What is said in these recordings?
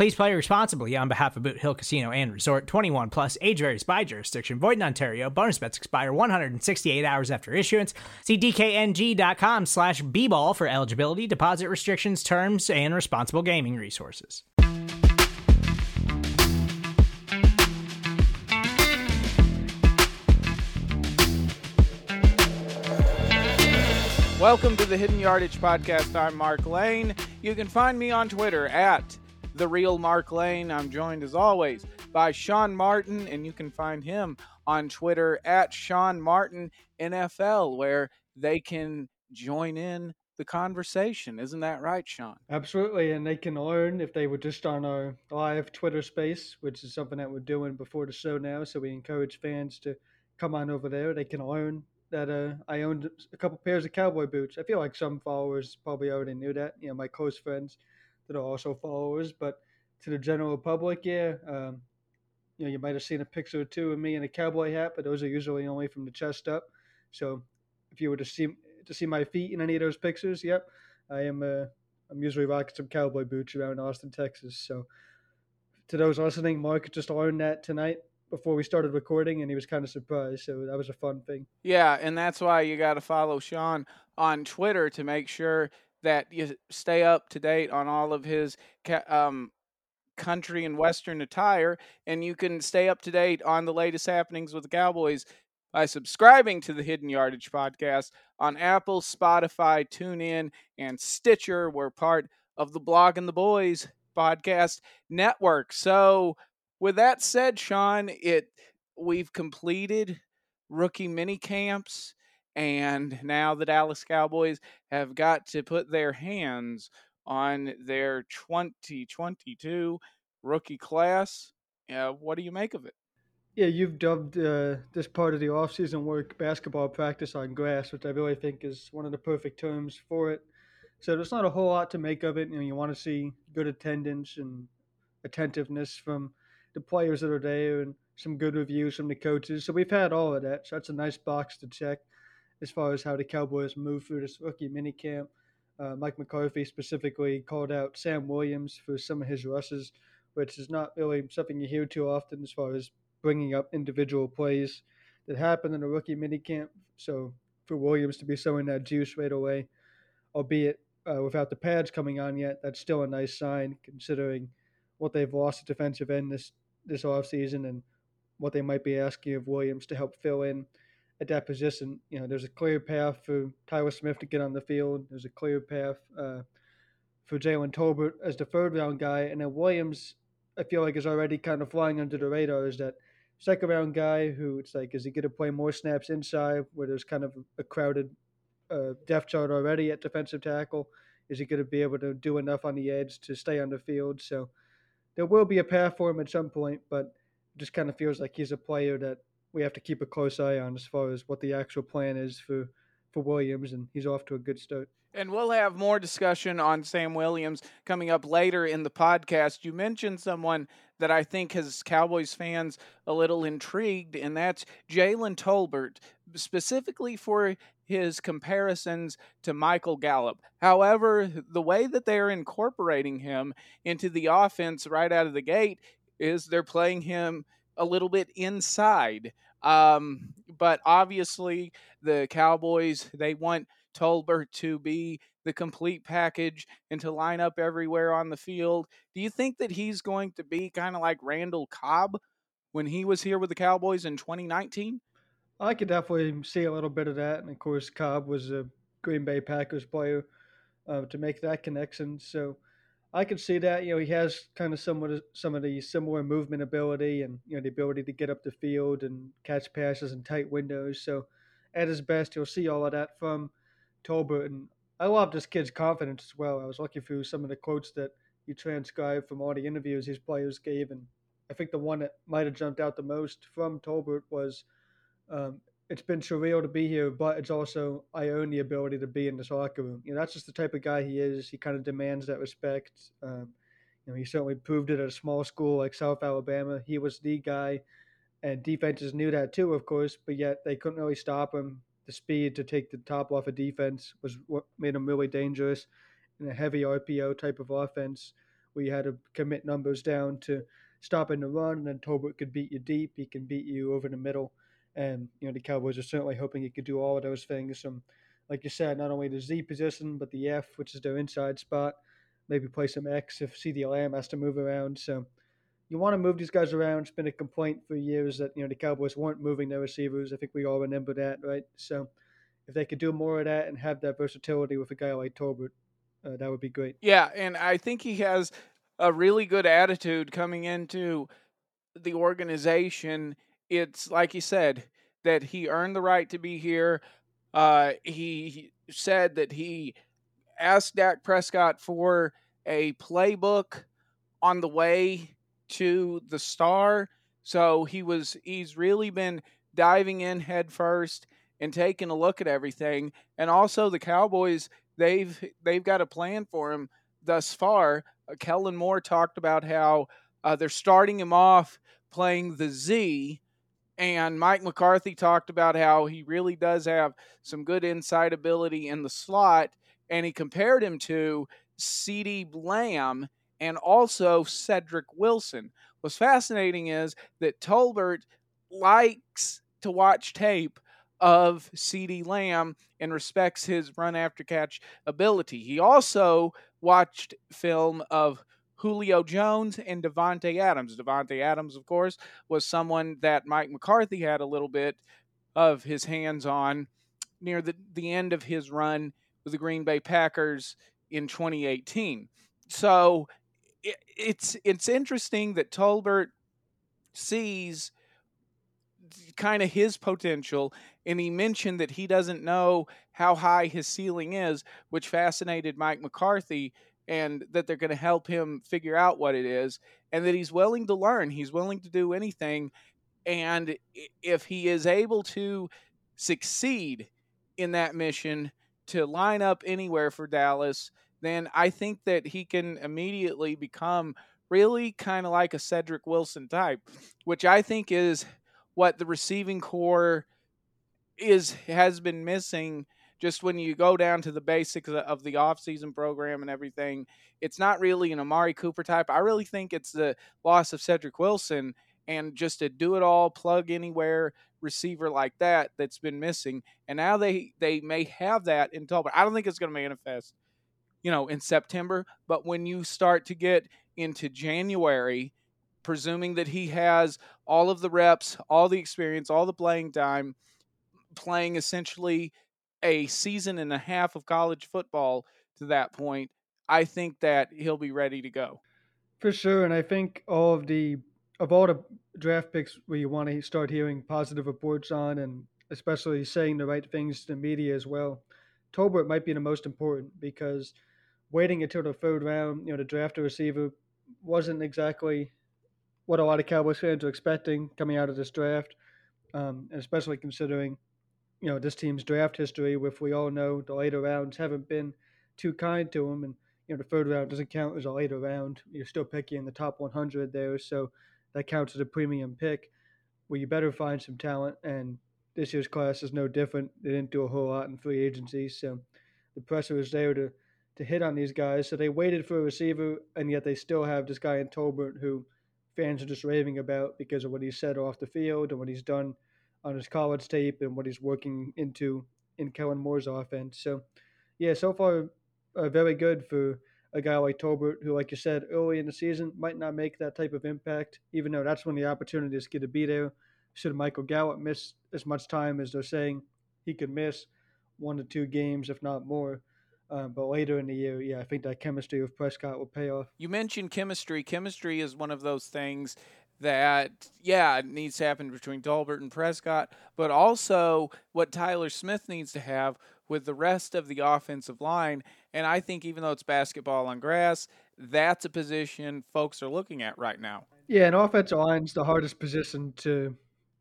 Please play responsibly on behalf of Boot Hill Casino and Resort 21 plus age varies by jurisdiction. Void in Ontario. Bonus bets expire 168 hours after issuance. See DKNG.com slash B ball for eligibility, deposit restrictions, terms, and responsible gaming resources. Welcome to the Hidden Yardage Podcast. I'm Mark Lane. You can find me on Twitter at the real Mark Lane. I'm joined as always by Sean Martin, and you can find him on Twitter at Sean Martin NFL, where they can join in the conversation. Isn't that right, Sean? Absolutely, and they can learn if they were just on our live Twitter space, which is something that we're doing before the show now. So we encourage fans to come on over there. They can learn that uh, I owned a couple pairs of cowboy boots. I feel like some followers probably already knew that. You know, my close friends that are also followers, but to the general public, yeah, um, you know, you might have seen a picture or two of me in a cowboy hat, but those are usually only from the chest up. So if you were to see to see my feet in any of those pictures, yep, I am. Uh, I'm usually rocking some cowboy boots around Austin, Texas. So to those listening, Mark just learned that tonight before we started recording, and he was kind of surprised. So that was a fun thing. Yeah, and that's why you got to follow Sean on Twitter to make sure that you stay up to date on all of his um, country and western attire, and you can stay up to date on the latest happenings with the Cowboys by subscribing to the Hidden Yardage podcast on Apple, Spotify, TuneIn, and Stitcher. We're part of the Blogging the Boys podcast network. So, with that said, Sean, it we've completed rookie mini camps, and now the Dallas Cowboys have got to put their hands on their 2022 rookie class. Uh, what do you make of it? Yeah, you've dubbed uh, this part of the offseason work basketball practice on grass, which I really think is one of the perfect terms for it. So there's not a whole lot to make of it. You know, you want to see good attendance and attentiveness from the players that are there and some good reviews from the coaches. So we've had all of that. So that's a nice box to check as far as how the Cowboys move through this rookie minicamp. Uh, Mike McCarthy specifically called out Sam Williams for some of his rushes, which is not really something you hear too often as far as bringing up individual plays that happened in a rookie minicamp. So for Williams to be showing that juice right away, albeit uh, without the pads coming on yet, that's still a nice sign considering what they've lost at defensive end this this offseason and what they might be asking of Williams to help fill in at that position. You know, there's a clear path for Tyler Smith to get on the field. There's a clear path uh, for Jalen Tolbert as the third round guy, and then Williams, I feel like is already kind of flying under the radar. Is that second round guy who it's like, is he going to play more snaps inside where there's kind of a crowded uh, depth chart already at defensive tackle? Is he going to be able to do enough on the edge to stay on the field? So there will be a path for him at some point, but just kind of feels like he's a player that we have to keep a close eye on as far as what the actual plan is for for Williams, and he's off to a good start. And we'll have more discussion on Sam Williams coming up later in the podcast. You mentioned someone that I think has Cowboys fans a little intrigued, and that's Jalen Tolbert, specifically for his comparisons to Michael Gallup. However, the way that they're incorporating him into the offense right out of the gate is they're playing him a little bit inside. Um, but obviously, the Cowboys they want Tolbert to be the complete package and to line up everywhere on the field. Do you think that he's going to be kind of like Randall Cobb when he was here with the Cowboys in 2019? I could definitely see a little bit of that, and of course, Cobb was a Green Bay Packers player uh, to make that connection. So I could see that. You know, he has kind of some of the, some of the similar movement ability and you know the ability to get up the field and catch passes in tight windows. So at his best, you'll see all of that from Tolbert. And I love this kid's confidence as well. I was looking through some of the quotes that you transcribed from all the interviews these players gave, and I think the one that might have jumped out the most from Tolbert was um, it's been surreal to be here, but it's also I own the ability to be in this locker room. You know, that's just the type of guy he is. He kind of demands that respect. Um, you know, he certainly proved it at a small school like South Alabama. He was the guy, and defenses knew that too, of course. But yet they couldn't really stop him. The speed to take the top off of defense was what made him really dangerous in a heavy RPO type of offense where you had to commit numbers down to stop stopping the run, and then Tolbert could beat you deep. He can beat you over the middle and you know the Cowboys are certainly hoping he could do all of those things. From like you said, not only the Z position but the F, which is their inside spot. Maybe play some X if Lamb has to move around. So you want to move these guys around. It's been a complaint for years that you know the Cowboys weren't moving their receivers. I think we all remember that, right? So if they could do more of that and have that versatility with a guy like Tolbert, uh, that would be great. Yeah, and I think he has a really good attitude coming into the organization it's like he said that he earned the right to be here. Uh, he said that he asked Dak Prescott for a playbook on the way to the star. So he was he's really been diving in head first and taking a look at everything. And also the Cowboys, they've they've got a plan for him thus far. Uh, Kellen Moore talked about how uh, they're starting him off playing the Z and Mike McCarthy talked about how he really does have some good inside ability in the slot. And he compared him to CeeDee Lamb and also Cedric Wilson. What's fascinating is that Tolbert likes to watch tape of CeeDee Lamb and respects his run after catch ability. He also watched film of Julio Jones and Davante Adams. Davante Adams, of course, was someone that Mike McCarthy had a little bit of his hands on near the, the end of his run with the Green Bay Packers in 2018. So it, it's it's interesting that Tolbert sees kind of his potential and he mentioned that he doesn't know how high his ceiling is which fascinated Mike McCarthy and that they're going to help him figure out what it is and that he's willing to learn he's willing to do anything and if he is able to succeed in that mission to line up anywhere for Dallas then I think that he can immediately become really kind of like a Cedric Wilson type which I think is what the receiving corps is has been missing just when you go down to the basics of the offseason program and everything, it's not really an Amari Cooper type. I really think it's the loss of Cedric Wilson and just a do it all, plug anywhere receiver like that that's been missing. And now they they may have that in Tolbert. I don't think it's going to manifest, you know, in September. But when you start to get into January, presuming that he has all of the reps, all the experience, all the playing time, playing essentially a season and a half of college football to that point, I think that he'll be ready to go. For sure, and I think all of the of all the draft picks where you want to start hearing positive reports on, and especially saying the right things to the media as well, Tolbert might be the most important because waiting until the third round, you know, to draft a receiver wasn't exactly what a lot of Cowboys fans were expecting coming out of this draft, um, especially considering you know this team's draft history, which we all know the later rounds haven't been too kind to him, and you know the third round doesn't count as a later round. You're still picking in the top 100 there, so that counts as a premium pick. Well, you better find some talent, and this year's class is no different. They didn't do a whole lot in free agency, so the pressure is there to to hit on these guys. So they waited for a receiver, and yet they still have this guy in Tolbert who fans are just raving about because of what he said off the field and what he's done on his college tape and what he's working into in Kellen Moore's offense. So, yeah, so far uh, very good for a guy like Tolbert, who, like you said, early in the season might not make that type of impact, even though that's when the opportunities get to be there. should Michael Gallup miss as much time as they're saying he could miss, one to two games, if not more. Uh, but later in the year, yeah, I think that chemistry with Prescott will pay off. You mentioned chemistry. Chemistry is one of those things that, yeah, it needs to happen between Tolbert and Prescott, but also what Tyler Smith needs to have with the rest of the offensive line. And I think even though it's basketball on grass, that's a position folks are looking at right now. Yeah, and offensive line's the hardest position to,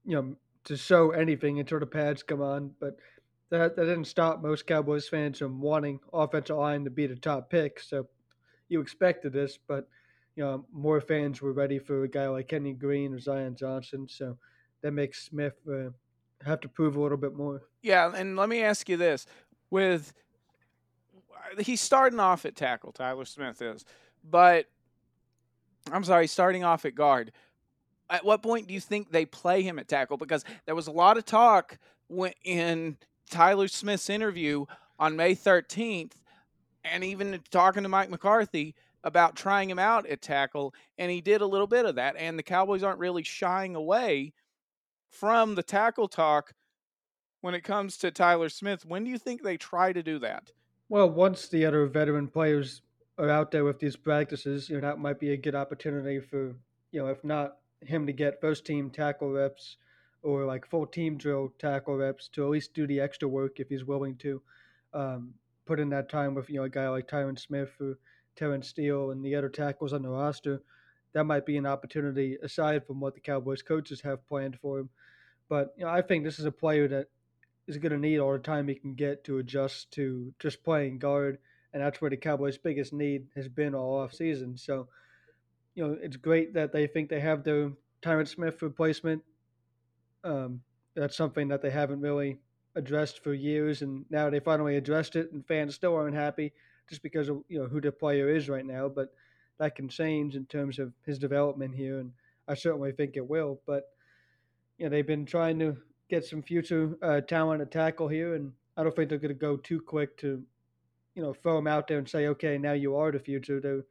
you know, to show anything until the pads come on. But that that didn't stop most Cowboys fans from wanting offensive line to be the top pick. So you expected this, but you know more fans were ready for a guy like Kenyon Green or Zion Johnson. So that makes Smith uh, have to prove a little bit more. Yeah, and let me ask you this: with he's starting off at tackle, Tyler Smith is, but I'm sorry, starting off at guard. At what point do you think they play him at tackle? Because there was a lot of talk when in Tyler Smith's interview on May 13th, and even talking to Mike McCarthy about trying him out at tackle, and he did a little bit of that. And the Cowboys aren't really shying away from the tackle talk when it comes to Tyler Smith. When do you think they try to do that? Well, once the other veteran players are out there with these practices, you know, that might be a good opportunity for, you know, if not him to get first team tackle reps or like full team drill tackle reps to at least do the extra work if he's willing to. Um, put in that time with, you know, a guy like Tyron Smith or Terence Steele and the other tackles on the roster. That might be an opportunity aside from what the Cowboys coaches have planned for him. But, you know, I think this is a player that is going to need all the time he can get to adjust to just playing guard. And that's where the Cowboys' biggest need has been all off season. So, you know, it's great that they think they have their Tyron Smith replacement um, that's something that they haven't really addressed for years, and now they finally addressed it, and fans still aren't happy just because of you know who the player is right now. But that can change in terms of his development here, and I certainly think it will. But you know they've been trying to get some future uh, talent at tackle here, and I don't think they're going to go too quick to you know throw him out there and say, okay, now you are the future. They're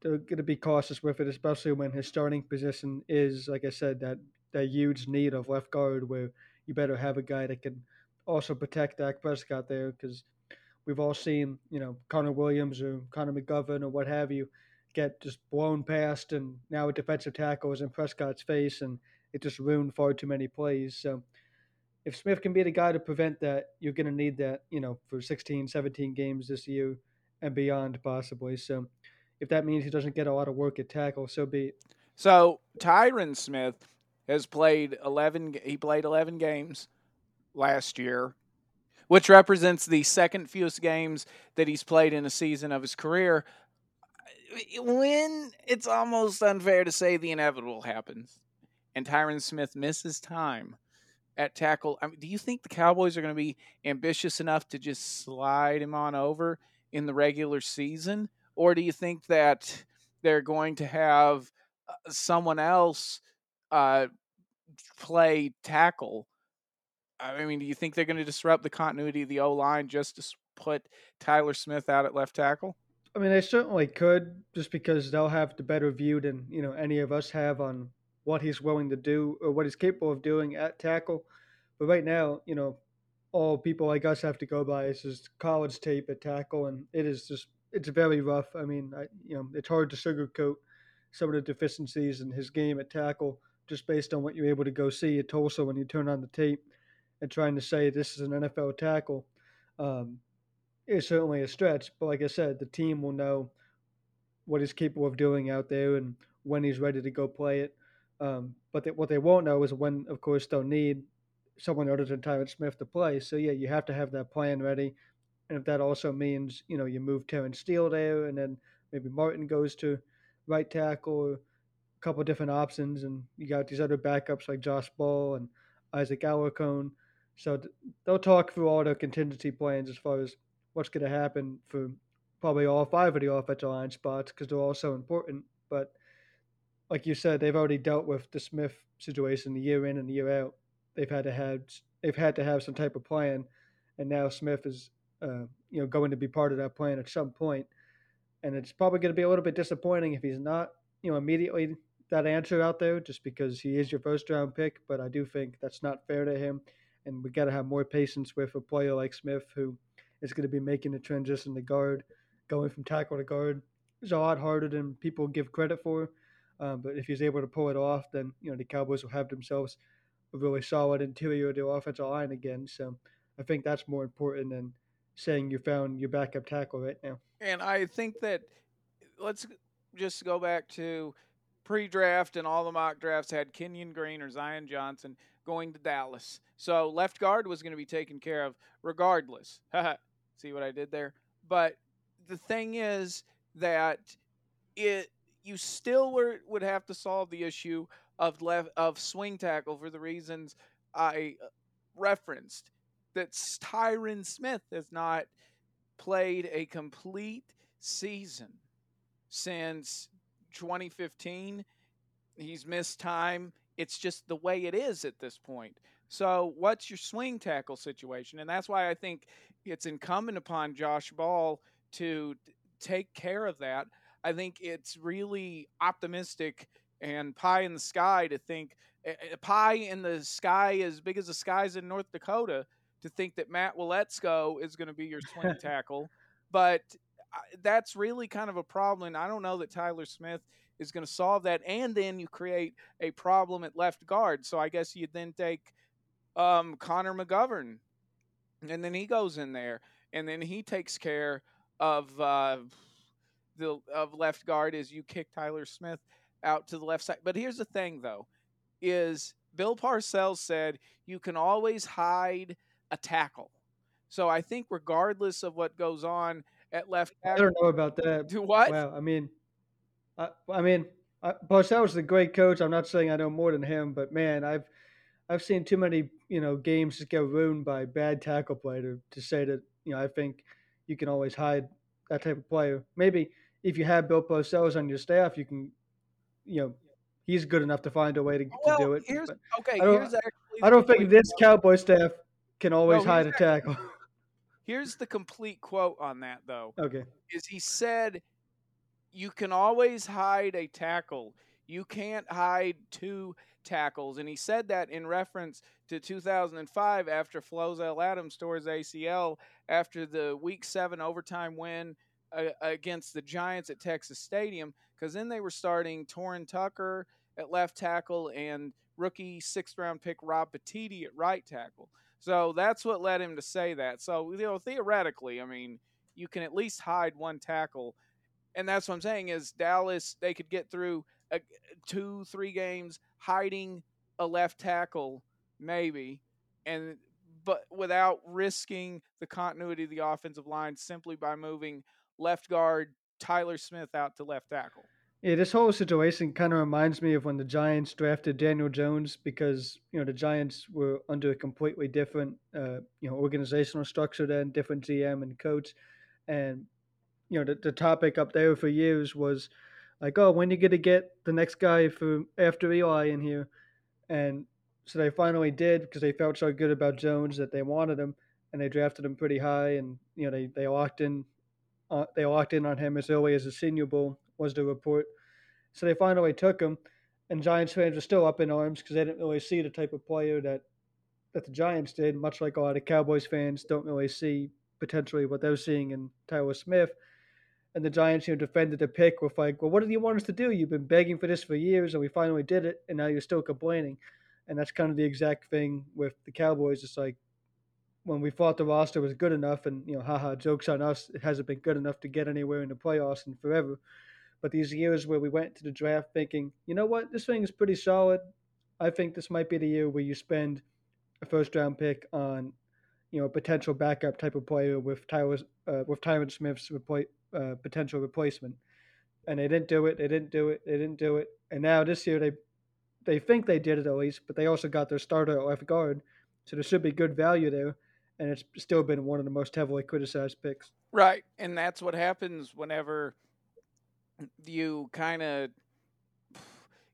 they're going to be cautious with it, especially when his starting position is, like I said, that that huge need of left guard where you better have a guy that can also protect Dak Prescott there because we've all seen, you know, Connor Williams or Connor McGovern or what have you get just blown past, and now a defensive tackle is in Prescott's face, and it just ruined far too many plays. So if Smith can be the guy to prevent that, you're going to need that, you know, for 16, 17 games this year and beyond, possibly. So if that means he doesn't get a lot of work at tackle, so be it. So Tyron Smith has played 11 he played 11 games last year which represents the second fewest games that he's played in a season of his career when it's almost unfair to say the inevitable happens and Tyron Smith misses time at tackle I mean, do you think the Cowboys are going to be ambitious enough to just slide him on over in the regular season or do you think that they're going to have uh, someone else uh, play tackle. I mean, do you think they're going to disrupt the continuity of the O line just to put Tyler Smith out at left tackle? I mean, they certainly could, just because they'll have the better view than you know any of us have on what he's willing to do or what he's capable of doing at tackle. But right now, you know, all people like us have to go by is just college tape at tackle, and it is just it's very rough. I mean, I, you know, it's hard to sugarcoat some of the deficiencies in his game at tackle just based on what you're able to go see at Tulsa when you turn on the tape and trying to say this is an NFL tackle um, is certainly a stretch. But like I said, the team will know what he's capable of doing out there and when he's ready to go play it. Um, but they, what they won't know is when, of course, they'll need someone other than Tyron Smith to play. So yeah, you have to have that plan ready. And if that also means you know you move Terence Steele there, and then maybe Martin goes to right tackle, or a couple different options, and you got these other backups like Josh Ball and Isaac Alarcon. So they'll talk through all the contingency plans as far as what's going to happen for probably all five of the offensive line spots because they're all so important. But like you said, they've already dealt with the Smith situation the year in and the year out. They've had to have they've had to have some type of plan, and now Smith is uh, you know going to be part of that plan at some point. And it's probably going to be a little bit disappointing if he's not you know immediately that answer out there just because he is your first round pick, but I do think that's not fair to him. And we got to have more patience with a player like Smith who is going to be making the transition to guard, going from tackle to guard. It's a lot harder than people give credit for. Um, but if he's able to pull it off, then you know the Cowboys will have themselves a really solid interior of their offensive line again. So I think that's more important than saying you found your backup tackle right now. And I think that let's just go back to pre-draft and all the mock drafts had Kenyon Green or Zion Johnson going to Dallas. So left guard was going to be taken care of regardless. See what I did there? But the thing is that it you still were, would have to solve the issue of left of swing tackle for the reasons I uh, referenced. That Tyron Smith has not played a complete season since 2015. He's missed time. It's just the way it is at this point. So, what's your swing tackle situation? And that's why I think it's incumbent upon Josh Ball to take care of that. I think it's really optimistic and pie in the sky to think a pie in the sky as big as the skies in North Dakota to think that Matt Waletzko is going to be your swing tackle. But that's really kind of a problem. I don't know that Tyler Smith is going to solve that. And then you create a problem at left guard. So I guess you'd then take um, Connor McGovern, and then he goes in there, and then he takes care of uh, the of left guard as you kick Tyler Smith out to the left side. But here's the thing, though, is Bill Parcells said you can always hide a tackle. So I think regardless of what goes on at left tackle, I don't know about that. Do what? Well, I mean, I, I mean, I, Parcells is a great coach. I'm not saying I know more than him, but man, I've I've seen too many you know games just get ruined by bad tackle play to, to say that you know I think you can always hide that type of player. Maybe if you have Bill Parcells on your staff, you can you know he's good enough to find a way to, well, to do it. Okay, I don't, I don't think this Cowboy staff can always no, hide a tackle. Here's the complete quote on that, though. Okay. Is he said, You can always hide a tackle. You can't hide two tackles. And he said that in reference to 2005 after Flozell Adams tore his ACL after the week seven overtime win uh, against the Giants at Texas Stadium, because then they were starting Torrin Tucker at left tackle and rookie sixth round pick Rob Petitti at right tackle. So that's what led him to say that. So, you know, theoretically, I mean, you can at least hide one tackle. And that's what I'm saying is Dallas, they could get through a, two, three games hiding a left tackle, maybe, and but without risking the continuity of the offensive line simply by moving left guard Tyler Smith out to left tackle. Yeah, this whole situation kind of reminds me of when the Giants drafted Daniel Jones because you know the Giants were under a completely different uh, you know organizational structure then, different GM and coach, and you know the, the topic up there for years was like, oh, when are you gonna get the next guy for after Eli in here, and so they finally did because they felt so good about Jones that they wanted him and they drafted him pretty high and you know they they locked in uh, they locked in on him as early as the Senior Bowl was the report. So they finally took him, and Giants fans were still up in arms because they didn't really see the type of player that that the Giants did. Much like a lot of Cowboys fans don't really see potentially what they're seeing in Tyler Smith. And the Giants, know, defended the pick with like, well, what do you want us to do? You've been begging for this for years, and we finally did it, and now you're still complaining. And that's kind of the exact thing with the Cowboys. It's like when we thought the roster was good enough, and you know, haha, jokes on us. It hasn't been good enough to get anywhere in the playoffs in forever. But these years where we went to the draft thinking, you know what, this thing is pretty solid. I think this might be the year where you spend a first round pick on, you know, a potential backup type of player with Tyler uh, with Tyron Smith's uh, potential replacement. And they didn't do it. They didn't do it. They didn't do it. And now this year they they think they did it at least, but they also got their starter left guard, so there should be good value there and it's still been one of the most heavily criticized picks. Right, and that's what happens whenever you kind of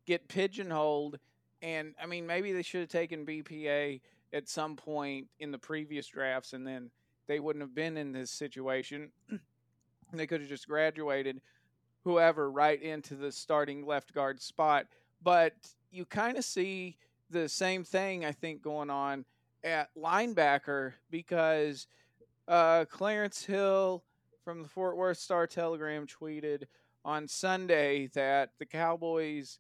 get pigeonholed. And I mean, maybe they should have taken BPA at some point in the previous drafts, and then they wouldn't have been in this situation. they could have just graduated whoever right into the starting left guard spot but you kind of see the same thing I think going on at linebacker because uh, Clarence Hill from the Fort Worth Star Telegram tweeted on Sunday that the Cowboys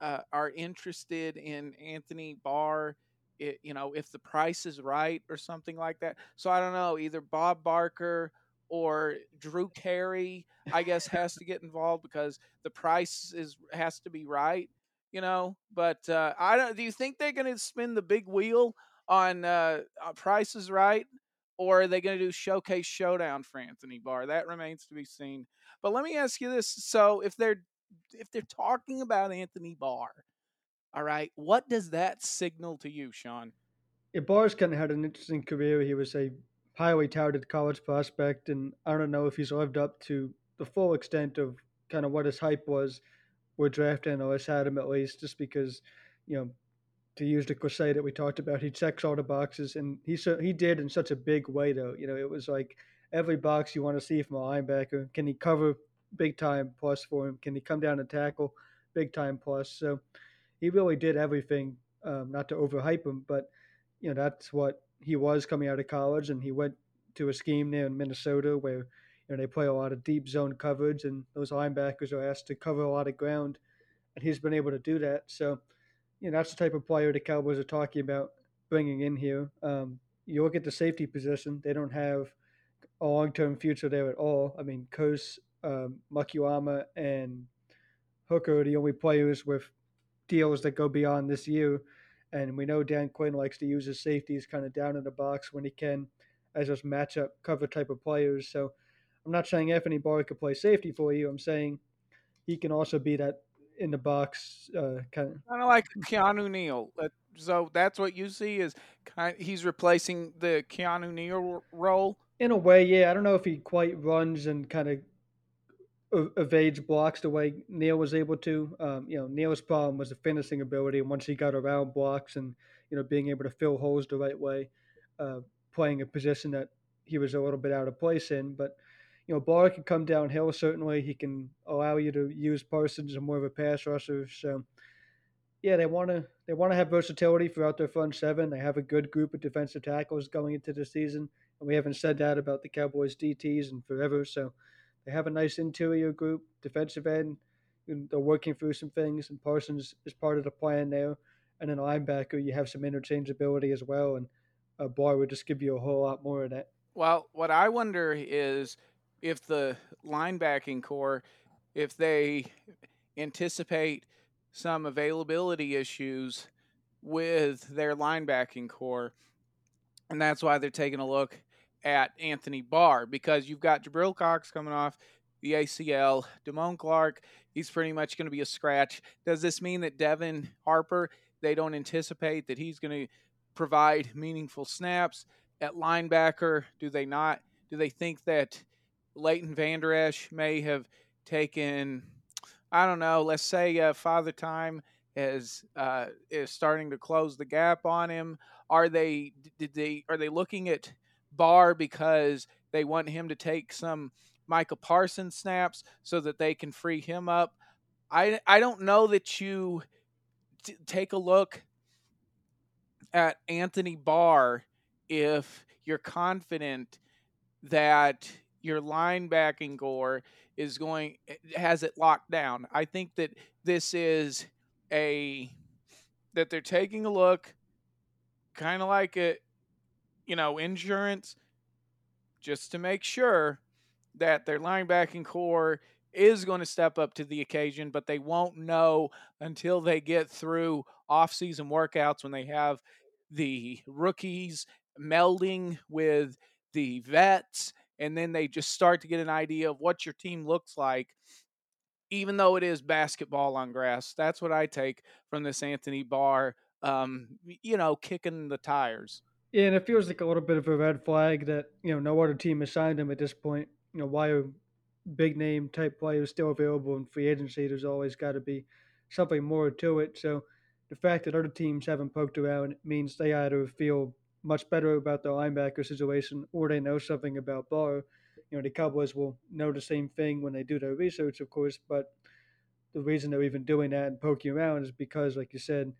uh, are interested in Anthony Barr. It, you know, if the price is right or something like that. So I don't know, either Bob Barker or Drew Carey, I guess, has to get involved because the price is has to be right. You know, but uh, I don't. Do you think they're going to spin the big wheel on uh, uh, prices right, or are they going to do showcase showdown for Anthony Barr? That remains to be seen. But let me ask you this: so if they're if they're talking about Anthony Barr, all right, what does that signal to you, Sean? Yeah, Barr's kind of had an interesting career. He was a highly touted college prospect, and I don't know if he's lived up to the full extent of kind of what his hype was where draft analysts had him at least, just because, you know, to use the cliche that we talked about, he checks all the boxes, and he so he did in such a big way though. You know, it was like every box you want to see from a linebacker. Can he cover big time plus for him? Can he come down and tackle big time plus? So he really did everything. Um, not to overhype him, but you know that's what he was coming out of college, and he went to a scheme there in Minnesota where you know they play a lot of deep zone coverage, and those linebackers are asked to cover a lot of ground, and he's been able to do that. So you know that's the type of player the Cowboys are talking about bringing in here. Um, you look at the safety position; they don't have a long term future there at all. I mean, Kearse, um, and Hooker are the only players with deals that go beyond this year. And we know Dan Quinn likes to use his safeties kind of down in the box when he can as those matchup cover type of players. So I'm not saying Anthony Barr could play safety for you. I'm saying he can also be that in the box uh, kind of kind of like Keanu Neal. So that's what you see is kind of, he's replacing the Keanu Neal role. In a way, yeah. I don't know if he quite runs and kind of evades blocks the way Neal was able to. Um, you know, Neal's problem was the finishing ability, and once he got around blocks and you know being able to fill holes the right way, uh, playing a position that he was a little bit out of place in. But you know, Barr can come downhill. Certainly, he can allow you to use Parsons as more of a pass rusher. So, yeah, they want to they want to have versatility throughout their front seven. They have a good group of defensive tackles going into the season, and we haven't said that about the Cowboys DTs and forever. So they have a nice interior group, defensive end. They're working through some things, and Parsons is part of the plan there. And then linebacker, you have some interchangeability as well, and a Barr would just give you a whole lot more of that. Well, what I wonder is if the linebacking corps, if they anticipate some availability issues with their linebacking corps, and that's why they're taking a look at Anthony Barr because you've got Jabril Cox coming off the ACL, Damone Clark, he's pretty much going to be a scratch. Does this mean that Devin Harper, they don't anticipate that he's going to provide meaningful snaps at linebacker? Do they not? Do they think that Leighton Vander Esch may have taken, I don't know, let's say uh, Father Time is uh, is starting to close the gap on him? Are they did they are they looking at Barr because they want him to take some Micah Parsons snaps so that they can free him up. I I don't know that you t- take a look at Anthony Barr if you're confident that your linebacking corps is going has it locked down. I think that this is a that they're taking a look kind of like a you know, insurance just to make sure that their linebacking corps is going to step up to the occasion, but they won't know until they get through off-season workouts when they have the rookies melding with the vets and then they just start to get an idea of what your team looks like even though it is basketball on grass. That's what i take from this anthony barr um, you know kicking the tires yeah, and it feels like a little bit of a red flag that you know no other team has signed him at this point. You know why big name type players still available in free agency? There's always got to be something more to it. So the fact that other teams haven't poked around means they either feel much better about the linebacker situation or they know something about Barr. You know the Cowboys will know the same thing when they do their research, of course, but the reason they're even doing that and poking around is because, like you said,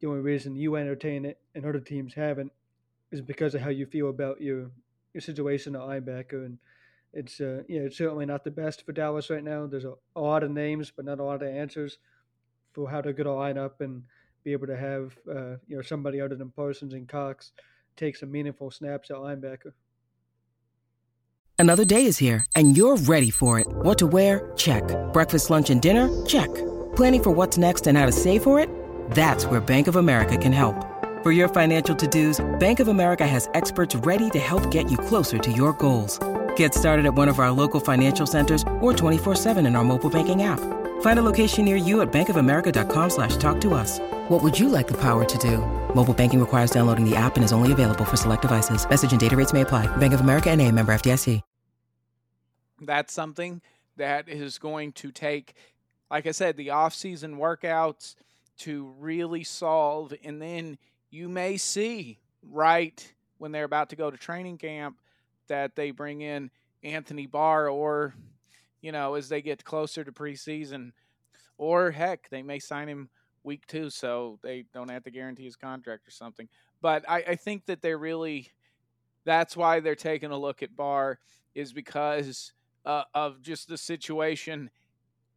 the only reason you entertain it and other teams haven't is because of how you feel about your your situation at linebacker. And it's uh, yeah, it's certainly not the best for Dallas right now. There's a, a lot of names, but not a lot of answers for how to get a lineup and be able to have uh, you know somebody other than Parsons and Cox take some meaningful snaps at linebacker. Another day is here, and you're ready for it. What to wear? Check. Breakfast, lunch, and dinner? Check. Planning for what's next and how to save for it? That's where Bank of America can help. For your financial to-dos, Bank of America has experts ready to help get you closer to your goals. Get started at one of our local financial centers or 24-7 in our mobile banking app. Find a location near you at bankofamerica.com slash talk to us. What would you like the power to do? Mobile banking requires downloading the app and is only available for select devices. Message and data rates may apply. Bank of America and a member FDIC. That's something that is going to take, like I said, the off-season workouts to really solve. And then you may see right when they're about to go to training camp that they bring in Anthony Barr or, you know, as they get closer to preseason, or heck, they may sign him week two so they don't have to guarantee his contract or something. But I, I think that they're really, that's why they're taking a look at Barr is because uh, of just the situation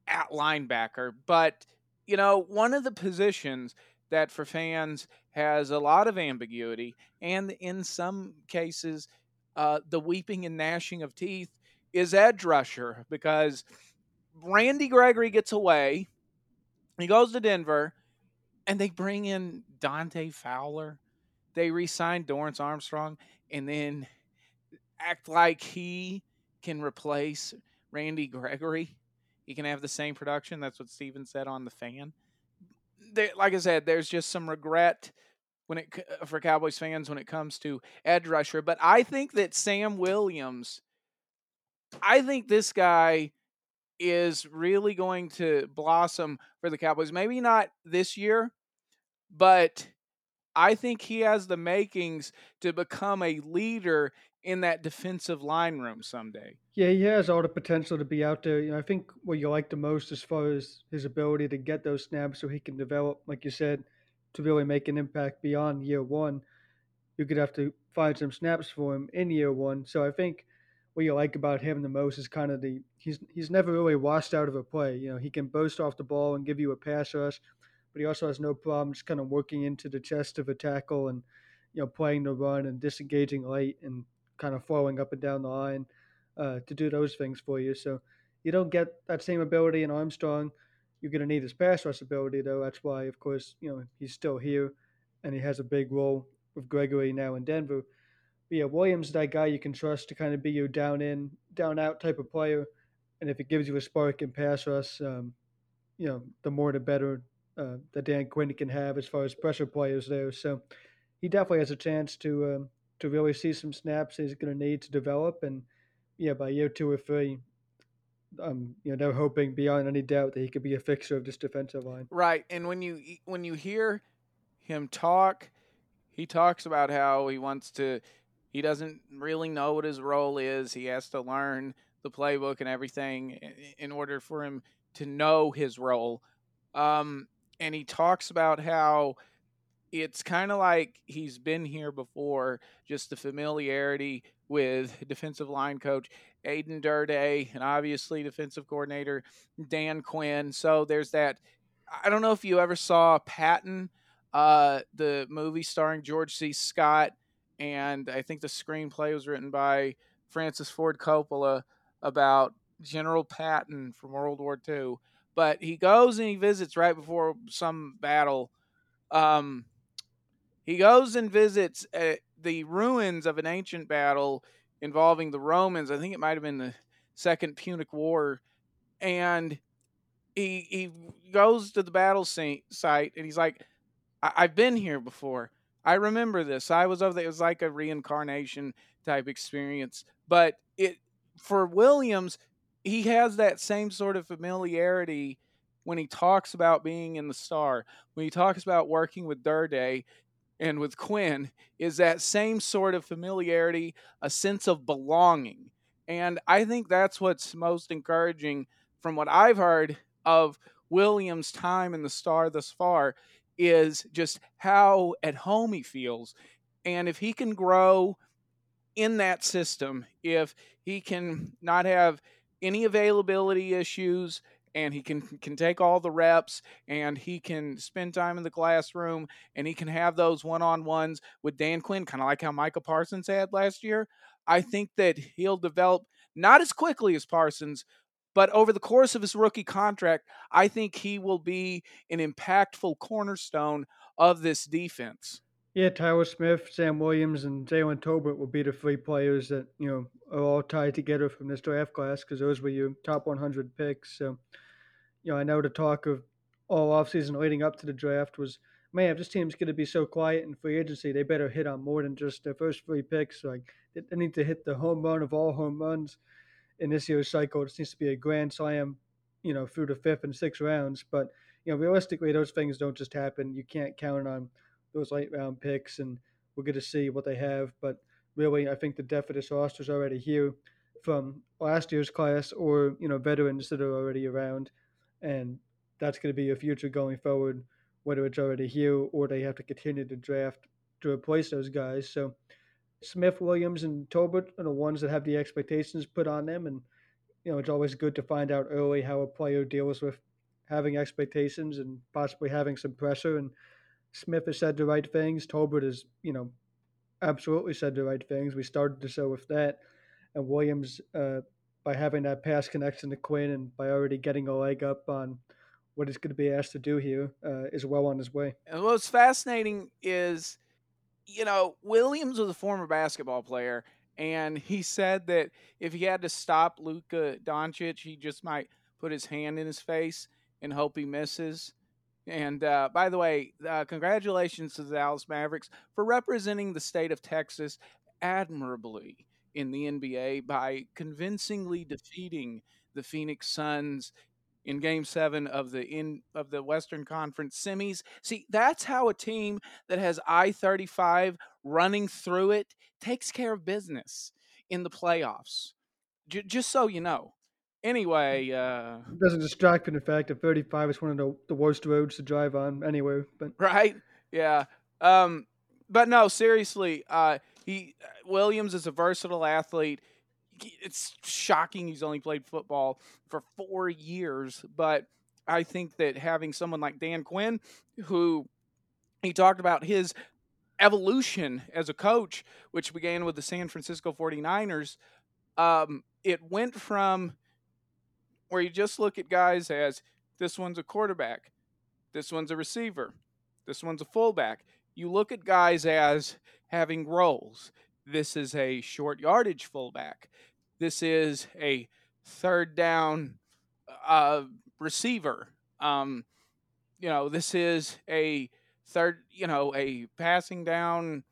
at linebacker. But, you know, one of the positions that for fans has a lot of ambiguity and in some cases uh, the weeping and gnashing of teeth is edge rusher because Randy Gregory gets away. He goes to Denver and they bring in Dante Fowler. They re-sign Dorance Armstrong and then act like he can replace Randy Gregory. He can have the same production. That's what Steven said on the fan. Like I said, there's just some regret when it uh, for Cowboys fans when it comes to edge rusher. But I think that Sam Williams, I think this guy is really going to blossom for the Cowboys. Maybe not this year, but I think he has the makings to become a leader in that defensive line room someday. Yeah, he has all the potential to be out there. You know, I think what you like the most as far as his ability to get those snaps so he can develop, like you said, to really make an impact beyond year one. You could have to find some snaps for him in year one. So I think what you like about him the most is kind of the he's he's never really washed out of a play. You know, he can boast off the ball and give you a pass rush, but he also has no problem just kind of working into the chest of a tackle and you know playing the run and disengaging late and kind of flowing up and down the line uh, to do those things for you. So you don't get that same ability in Armstrong. You're going to need his pass rush ability, though. That's why, of course, you know he's still here, and he has a big role with Gregory now in Denver. But yeah, Williams is that guy you can trust to kind of be your down in, down out type of player, and if it gives you a spark in pass rush, um, you know, the more the better uh, that Dan Quinn can have as far as pressure players there. So he definitely has a chance to um, to really see some snaps he's going to need to develop. And yeah, by year two or three, um, you know, they're hoping beyond any doubt that he could be a fixer of this defensive line. Right, and when you when you hear him talk, he talks about how he wants to. He doesn't really know what his role is. He has to learn the playbook and everything in order for him to know his role. Um, and he talks about how it's kind of like he's been here before, just the familiarity with defensive line coach Aden Durde and obviously defensive coordinator Dan Quinn. So there's that. I don't know if you ever saw Patton, uh, the movie starring George C. Scott, and I think the screenplay was written by Francis Ford Coppola about General Patton from World War II. But he goes and he visits right before some battle. Um, he goes and visits uh, the ruins of an ancient battle involving the Romans. I think it might have been the Second Punic War, and he he goes to the battle site and he's like, I- have been here before. I remember this. I was over there. It was like a reincarnation type experience. But it for Williams, he has that same sort of familiarity when he talks about being in the star, when he talks about working with Durde, and with Quinn is that same sort of familiarity, a sense of belonging. And I think that's what's most encouraging from what I've heard of Williams' time in the star thus far is just how at home he feels. And if he can grow in that system, if he can not have any availability issues and he can can take all the reps and he can spend time in the classroom and he can have those one-on-ones with Dan Quinn kind of like how Micah Parsons had last year. I think that he'll develop not as quickly as Parsons, but over the course of his rookie contract, I think he will be an impactful cornerstone of this defense. Yeah, Tyler Smith, Sam Williams, and Jalen Tolbert will be the three players that you know are all tied together from this draft class because those were your top 100 picks. So, you know, I know the talk of all offseason leading up to the draft was, man, if this team's going to be so quiet in free agency, they better hit on more than just their first three picks. Like they need to hit the home run of all home runs in this year's cycle. It seems to be a grand slam, you know, through the fifth and sixth rounds. But you know, realistically, those things don't just happen. You can't count on those late round picks, and we're going to see what they have. But really, I think the depth of this roster is already here from last year's class, or you know, veterans that are already around, and that's going to be a future going forward. Whether it's already here or they have to continue to draft to replace those guys. So Smith, Williams, and Tolbert are the ones that have the expectations put on them, and you know it's always good to find out early how a player deals with having expectations and possibly having some pressure. And Smith has said the right things. Tolbert has, you know, absolutely said the right things. We started the show with that, and Williams, uh, by having that pass connection to Quinn and by already getting a leg up on what he's going to be asked to do here, uh, is well on his way. And what's fascinating is you know, Williams was a former basketball player, and he said that if he had to stop Luka Doncic, he just might put his hand in his face and hope he misses. And uh, by the way, uh, congratulations to the Dallas Mavericks for representing the state of Texas admirably in the NBA by convincingly defeating the Phoenix Suns in game 7 of the in of the Western Conference semis. See, that's how a team that has I-35 running through it takes care of business in the playoffs. J- just so you know. Anyway, uh it doesn't distract from the fact that 35 is one of the, the worst roads to drive on anyway. but Right? Yeah. Um but no, seriously, uh he Williams is a versatile athlete it's shocking he's only played football for four years, but I think that having someone like Dan Quinn, who he talked about his evolution as a coach, which began with the San Francisco 49ers, um, it went from where you just look at guys as this one's a quarterback, this one's a receiver, this one's a fullback. You look at guys as having roles. This is a short yardage fullback. This is a third down uh, receiver. Um, you know, this is a third, you know, a passing down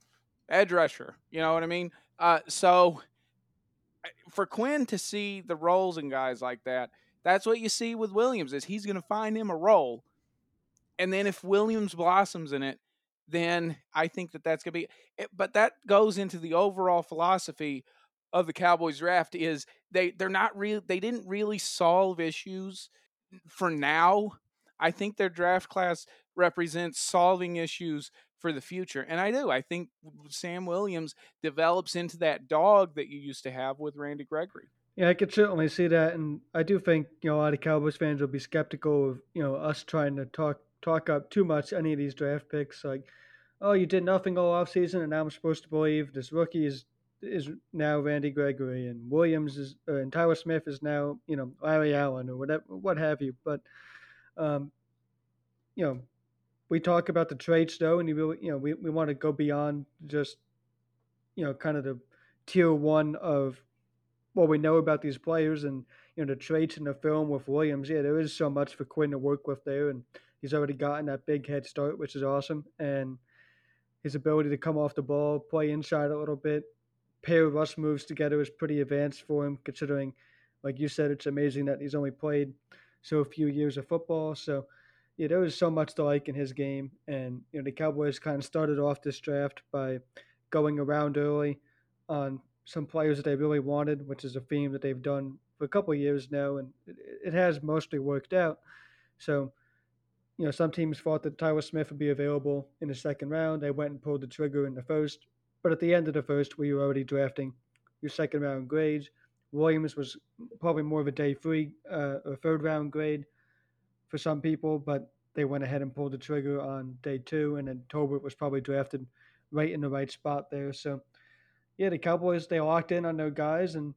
edge rusher. You know what I mean? Uh, so for Quinn to see the roles in guys like that, that's what you see with Williams is he's going to find him a role, and then if Williams blossoms in it, then I think that that's going to be. Eh, but that goes into the overall philosophy of the Cowboys draft is they they're not real they didn't really solve issues for now. I think their draft class represents solving issues for the future. And I do. I think Sam Williams develops into that dog that you used to have with Randy Gregory. Yeah, I could certainly see that, and I do think you know a lot of Cowboys fans will be skeptical of you know us trying to talk talk up too much any of these draft picks. Like, oh, you did nothing all off season, and now I'm supposed to believe this rookie is is now Randy Gregory, and Williams is, uh, and Tyler Smith is now, you know, Larry Allen or whatever, what have you. But, um, you know, we talk about the traits though, and you really, you know, we, we want to go beyond just, you know, kind of the tier one of what we know about these players and you know the traits in the film with Williams. Yeah, there is so much for Quinn to work with there, and he's already gotten that big head start, which is awesome. And his ability to come off the ball, play inside a little bit, pair rush moves together is pretty advanced for him, considering, like you said, it's amazing that he's only played so few years of football. So, yeah, there was so much to like in his game. And, you know, the Cowboys kind of started off this draft by going around early on some players that they really wanted, which is a theme that they've done for a couple years now. And it, it has mostly worked out. So, you know, some teams thought that Tyler Smith would be available in the second round. They went and pulled the trigger in the first. But at the end of the first, we were already drafting your second round grades. Williams was probably more of a day three uh, or third round grade for some people, but they went ahead and pulled the trigger on day two, and then Tolbert was probably drafted right in the right spot there. So, yeah, the Cowboys they locked in on their guys, and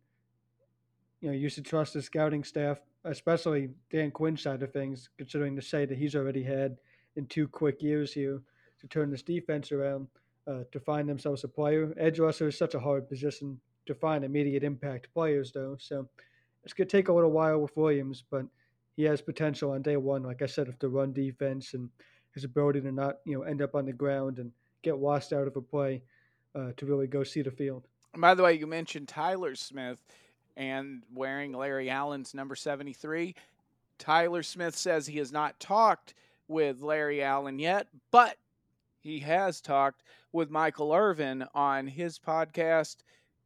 you know, you should trust the scouting staff, especially Dan Quinn's side of things, considering to say that he's already had in two quick years here to turn this defense around, uh, to find themselves a player. Edge rusher is such a hard position to find immediate impact players, though. So it's going to take a little while with Williams, but he has potential on day one, like I said, of the run defense and his ability to not, you know, end up on the ground and get washed out of a play uh, to really go see the field. by the way, you mentioned Tyler Smith and wearing Larry Allen's number 73. Tyler Smith says he has not talked with Larry Allen yet, but he has talked with Michael Irvin on his podcast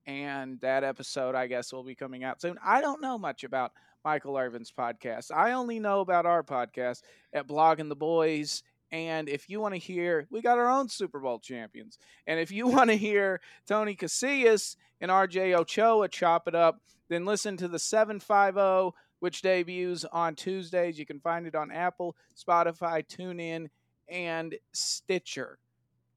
and that episode I guess will be coming out soon. I don't know much about Michael Irvin's podcast. I only know about our podcast at Blogging the Boys. And if you want to hear, we got our own Super Bowl champions. And if you want to hear Tony Casillas and RJ Ochoa chop it up, then listen to the 750, which debuts on Tuesdays. You can find it on Apple, Spotify, TuneIn, and Stitcher.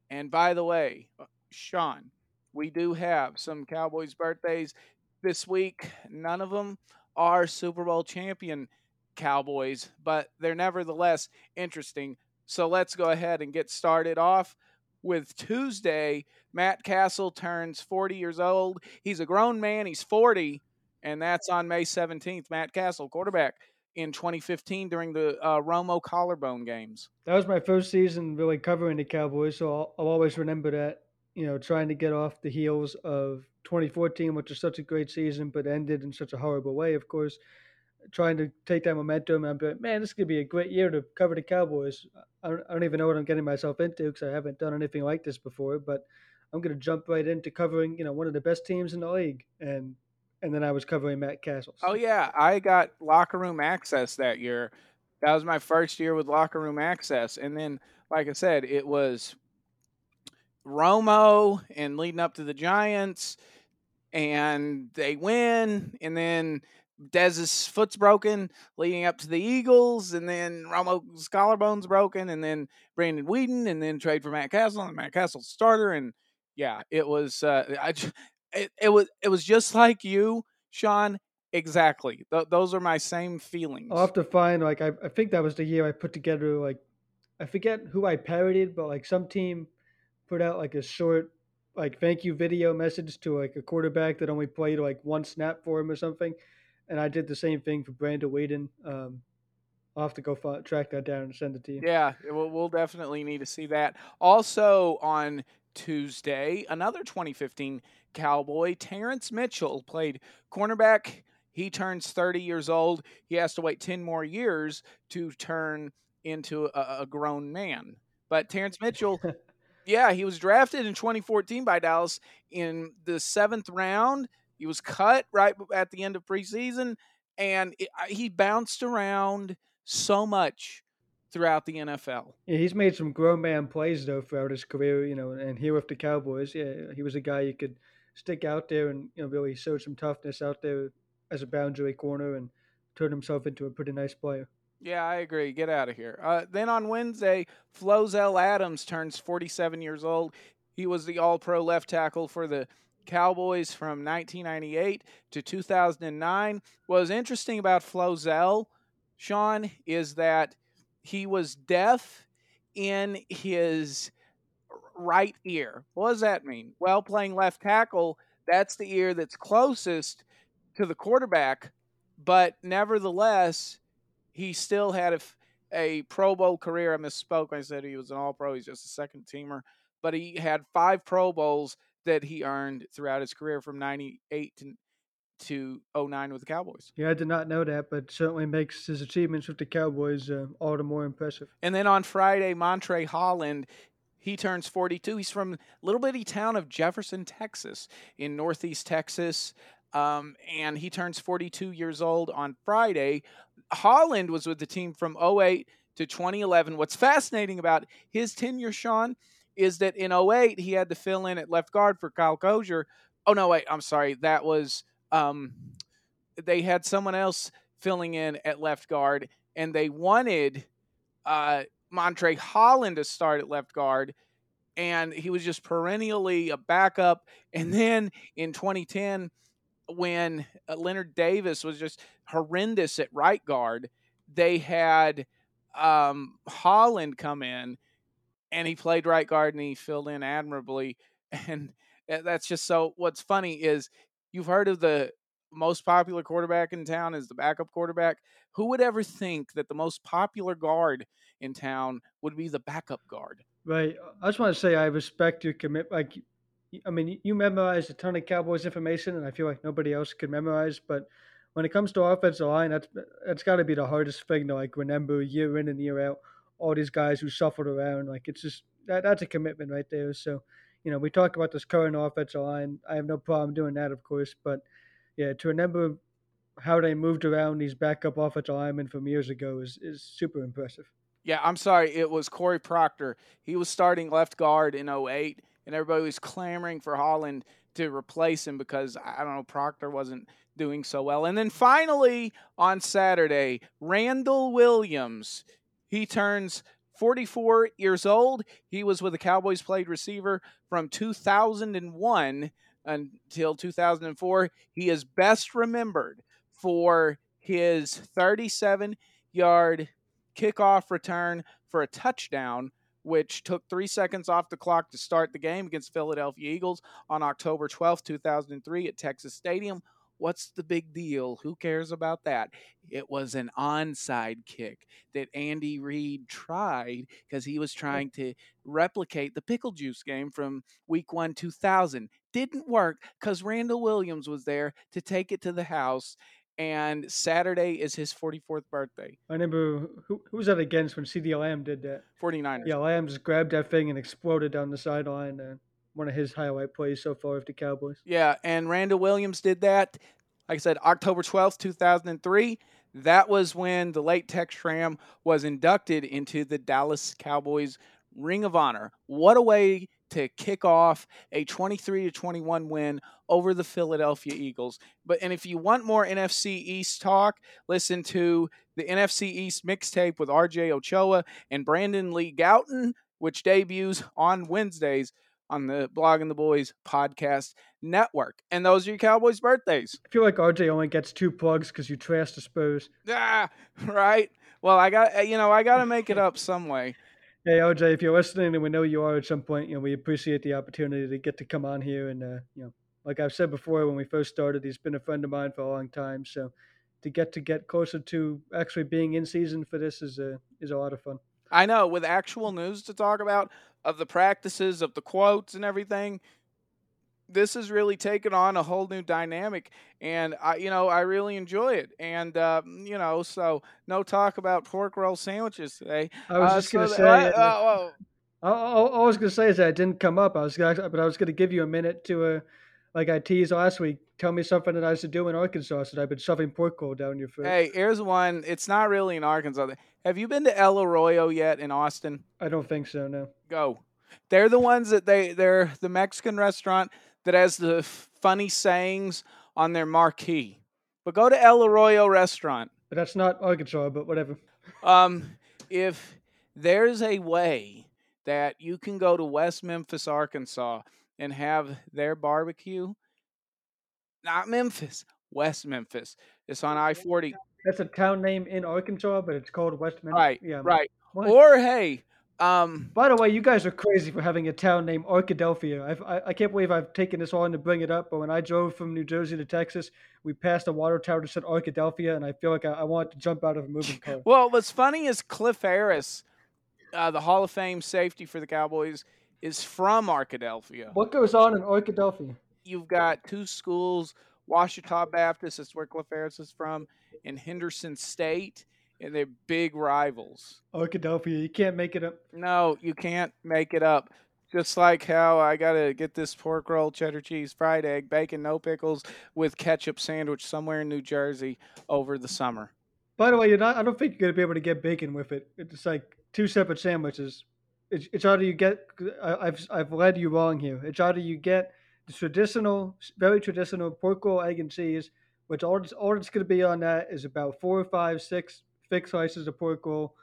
And by the way, uh, Sean, we do have some Cowboys birthdays this week. None of them are Super Bowl champion Cowboys, but they're nevertheless interesting. So let's go ahead and get started off with Tuesday. Matt Cassel turns 40 years old. He's a grown man, he's 40, and that's on May 17th. Matt Cassel, quarterback in 2015 during the uh, Romo collarbone games. That was my first season really covering the Cowboys, so I'll, I'll always remember that you know, trying to get off the heels of 2014, which was such a great season, but ended in such a horrible way, of course. Trying to take that momentum, and I'm like, man, this could be a great year to cover the Cowboys. I don't, I don't even know what I'm getting myself into because I haven't done anything like this before, but I'm going to jump right into covering, you know, one of the best teams in the league, and and then I was covering Matt Cassel. Oh yeah, I got locker room access that year. That was my first year with locker room access, and then, like I said, it was Romo and leading up to the Giants, and they win, and then Dez's foot's broken leading up to the Eagles, and then Romo's collarbone's broken, and then Brandon Weeden, and then trade for Matt Cassel, and Matt Cassel's starter, and yeah, it was uh, I, it, it was it was just like you, Sean. Exactly. Th- those are my same feelings. I'll have to find like I, I think that was the year I put together like I forget who I parodied, but like some team put out like a short like thank you video message to like a quarterback that only played like one snap for him or something. And I did the same thing for Brandon Weeden. Um, I'll have to go find, track that down and send it to you. Yeah, we'll, we'll definitely need to see that. Also on Tuesday, another 2015 Cowboy, Terrance Mitchell, played cornerback. He turns 30 years old. He has to wait 10 more years to turn into a, a grown man. But Terrance Mitchell Yeah, he was drafted in 2014 by Dallas in the seventh round. He was cut right at the end of preseason, and it, he bounced around so much throughout the NFL. Yeah, he's made some grown man plays though throughout his career, you know, and here with the Cowboys, yeah, he was a guy you could stick out there and you know really show some toughness out there as a boundary corner and turn himself into a pretty nice player. Yeah, I agree. Get out of here. Uh, then on Wednesday, Flozell Adams turns 47 years old. He was the All Pro left tackle for the Cowboys from 1998 to 2009. What was interesting about Flozell, Sean, is that he was deaf in his right ear. What does that mean? Well, playing left tackle, that's the ear that's closest to the quarterback, but nevertheless, he still had a, a Pro Bowl career. I misspoke. I said he was an All Pro. He's just a second teamer, but he had five Pro Bowls that he earned throughout his career from '98 to to 09 with the Cowboys. Yeah, I did not know that, but certainly makes his achievements with the Cowboys uh, all the more impressive. And then on Friday, Montrae Holland, he turns 42. He's from little bitty town of Jefferson, Texas, in northeast Texas. Um, and he turns 42 years old on Friday. Holland was with the team from 08 to 2011. What's fascinating about his tenure, Sean, is that in 08 he had to fill in at left guard for Kyle Kosier. Oh no, wait, I'm sorry. That was um, they had someone else filling in at left guard, and they wanted uh, Montrae Holland to start at left guard, and he was just perennially a backup. And then in 2010, when uh, Leonard Davis was just horrendous at right guard, they had um, Holland come in, and he played right guard and he filled in admirably. And uh, that's just so. What's funny is you've heard of the most popular quarterback in town is the backup quarterback. Who would ever think that the most popular guard in town would be the backup guard? Right. I just want to say I respect your commit. Like, I mean, you memorize a ton of Cowboys information, and I feel like nobody else could memorize. But when it comes to offensive line, that's that's got to be the hardest thing to like remember year in and year out. All these guys who shuffled around, like it's just that that's a commitment right there. So, you know, we talk about this current offensive line. I have no problem doing that, of course, but yeah, to remember how they moved around these backup offensive linemen from years ago is, is super impressive. Yeah, I'm sorry. It was Corey Proctor. He was starting left guard in 08, and everybody was clamoring for Holland to replace him because, I don't know, Proctor wasn't doing so well. And then finally on Saturday, Randall Williams. He turns 44 years old. He was with the Cowboys played receiver from 2001 until 2004. He is best remembered for his 37 yard kickoff return for a touchdown, which took three seconds off the clock to start the game against Philadelphia Eagles on October 12, 2003 at Texas Stadium. What's the big deal? Who cares about that? It was an onside kick that Andy Reid tried because he was trying to replicate the pickle juice game from week one, 2000. Didn't work because Randall Williams was there to take it to the house. And Saturday is his 44th birthday. I remember who, who was that against when CeeDee Lamb did that? 49ers. Yeah, Lamb just grabbed that thing and exploded down the sideline. Uh, one of his highlight plays so far of the Cowboys. Yeah, and Randall Williams did that. Like I said, October 12th, 2003. That was when the late Tex Schramm was inducted into the Dallas Cowboys Ring of Honor. What a way to kick off a 23 to 21 win over the Philadelphia Eagles. But and if you want more NFC East talk, listen to the NFC East mixtape with RJ Ochoa and Brandon Lee Gowton, which debuts on Wednesdays on the Blogging the Boys podcast network. And those are your Cowboys' birthdays. I feel like RJ only gets two plugs because you trash the Spurs. Ah, right. Well, I got you know I got to make it up some way. Hey RJ, if you're listening, and we know you are at some point, you know we appreciate the opportunity to get to come on here, and uh, you know, like I've said before, when we first started, he's been a friend of mine for a long time. So to get to get closer to actually being in season for this is a is a lot of fun. I know with actual news to talk about of the practices, of the quotes and everything, this has really taken on a whole new dynamic, and I, you know, I really enjoy it. And uh, you know, so no talk about pork roll sandwiches today. I was Uh, just gonna so say. that- uh, uh, all, all, all I was gonna say is that it didn't come up. I was gonna, but I was gonna give you a minute to, uh, like I teased last week. Tell me something that I should do in Arkansas. Since I've been shoving pork roll down your throat. hey, here's one. It's not really in Arkansas. Have you been to El Arroyo yet in Austin? I don't think so. No. Go. They're the ones that they they're the Mexican restaurant that has the f- funny sayings on their marquee. But go to El Arroyo restaurant. But that's not Arkansas. But whatever. Um, if there's a way that you can go to West Memphis, Arkansas, and have their barbecue, not Memphis, West Memphis. It's on I forty. That's a town name in Arkansas, but it's called West Memphis. Right, Yeah. right. What? Or hey, um, By the way, you guys are crazy for having a town named Arkadelphia. I've, I I can't believe I've taken this on to bring it up, but when I drove from New Jersey to Texas, we passed a water tower that said Arkadelphia, and I feel like I, I want to jump out of a moving car. well, what's funny is Cliff Harris, uh, the Hall of Fame safety for the Cowboys, is from Arkadelphia. What goes on in Arkadelphia? You've got two schools, Ouachita Baptist, that's where Cliff Harris is from, and Henderson State, and they're big rivals. Arkadelphia. You can't make it up. No, you can't make it up. Just like how I gotta get this pork roll, cheddar cheese, fried egg, bacon, no pickles, with ketchup sandwich somewhere in New Jersey over the summer. By the way, you're not. I don't think you're gonna be able to get bacon with it. It's like two separate sandwiches. It's, it's either you get. I, have I've led you wrong here. It's either you get the traditional, very traditional pork roll, egg and cheese, which all it's, all it's gonna be on that is about four or five, six thick slices of pork roll,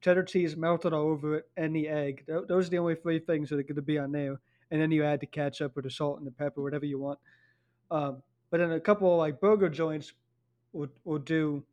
cheddar cheese melted all over it, and the egg. Those are the only three things that are gonna be on there. And then you add the ketchup or the salt and the pepper, whatever you want. Um, but then a couple of like burger joints will will do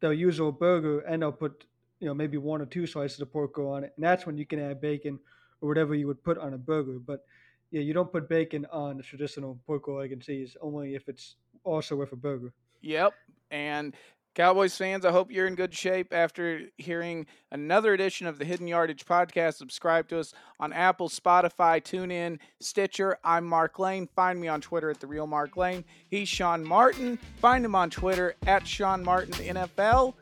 they'll use a burger and they'll put you know maybe one or two slices of pork on it, and that's when you can add bacon or whatever you would put on a burger. But yeah, you don't put bacon on the traditional pork roll egg and cheese only if it's also with a burger. Yep, and Cowboys fans, I hope you're in good shape after hearing another edition of the Hidden Yardage podcast. Subscribe to us on Apple, Spotify, TuneIn, Stitcher. I'm Mark Lane. Find me on Twitter at the real Mark Lane. He's Sean Martin. Find him on Twitter at Sean Martin NFL.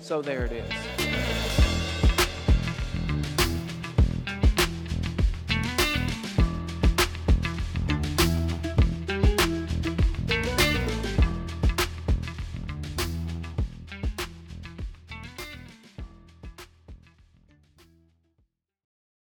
So there it is.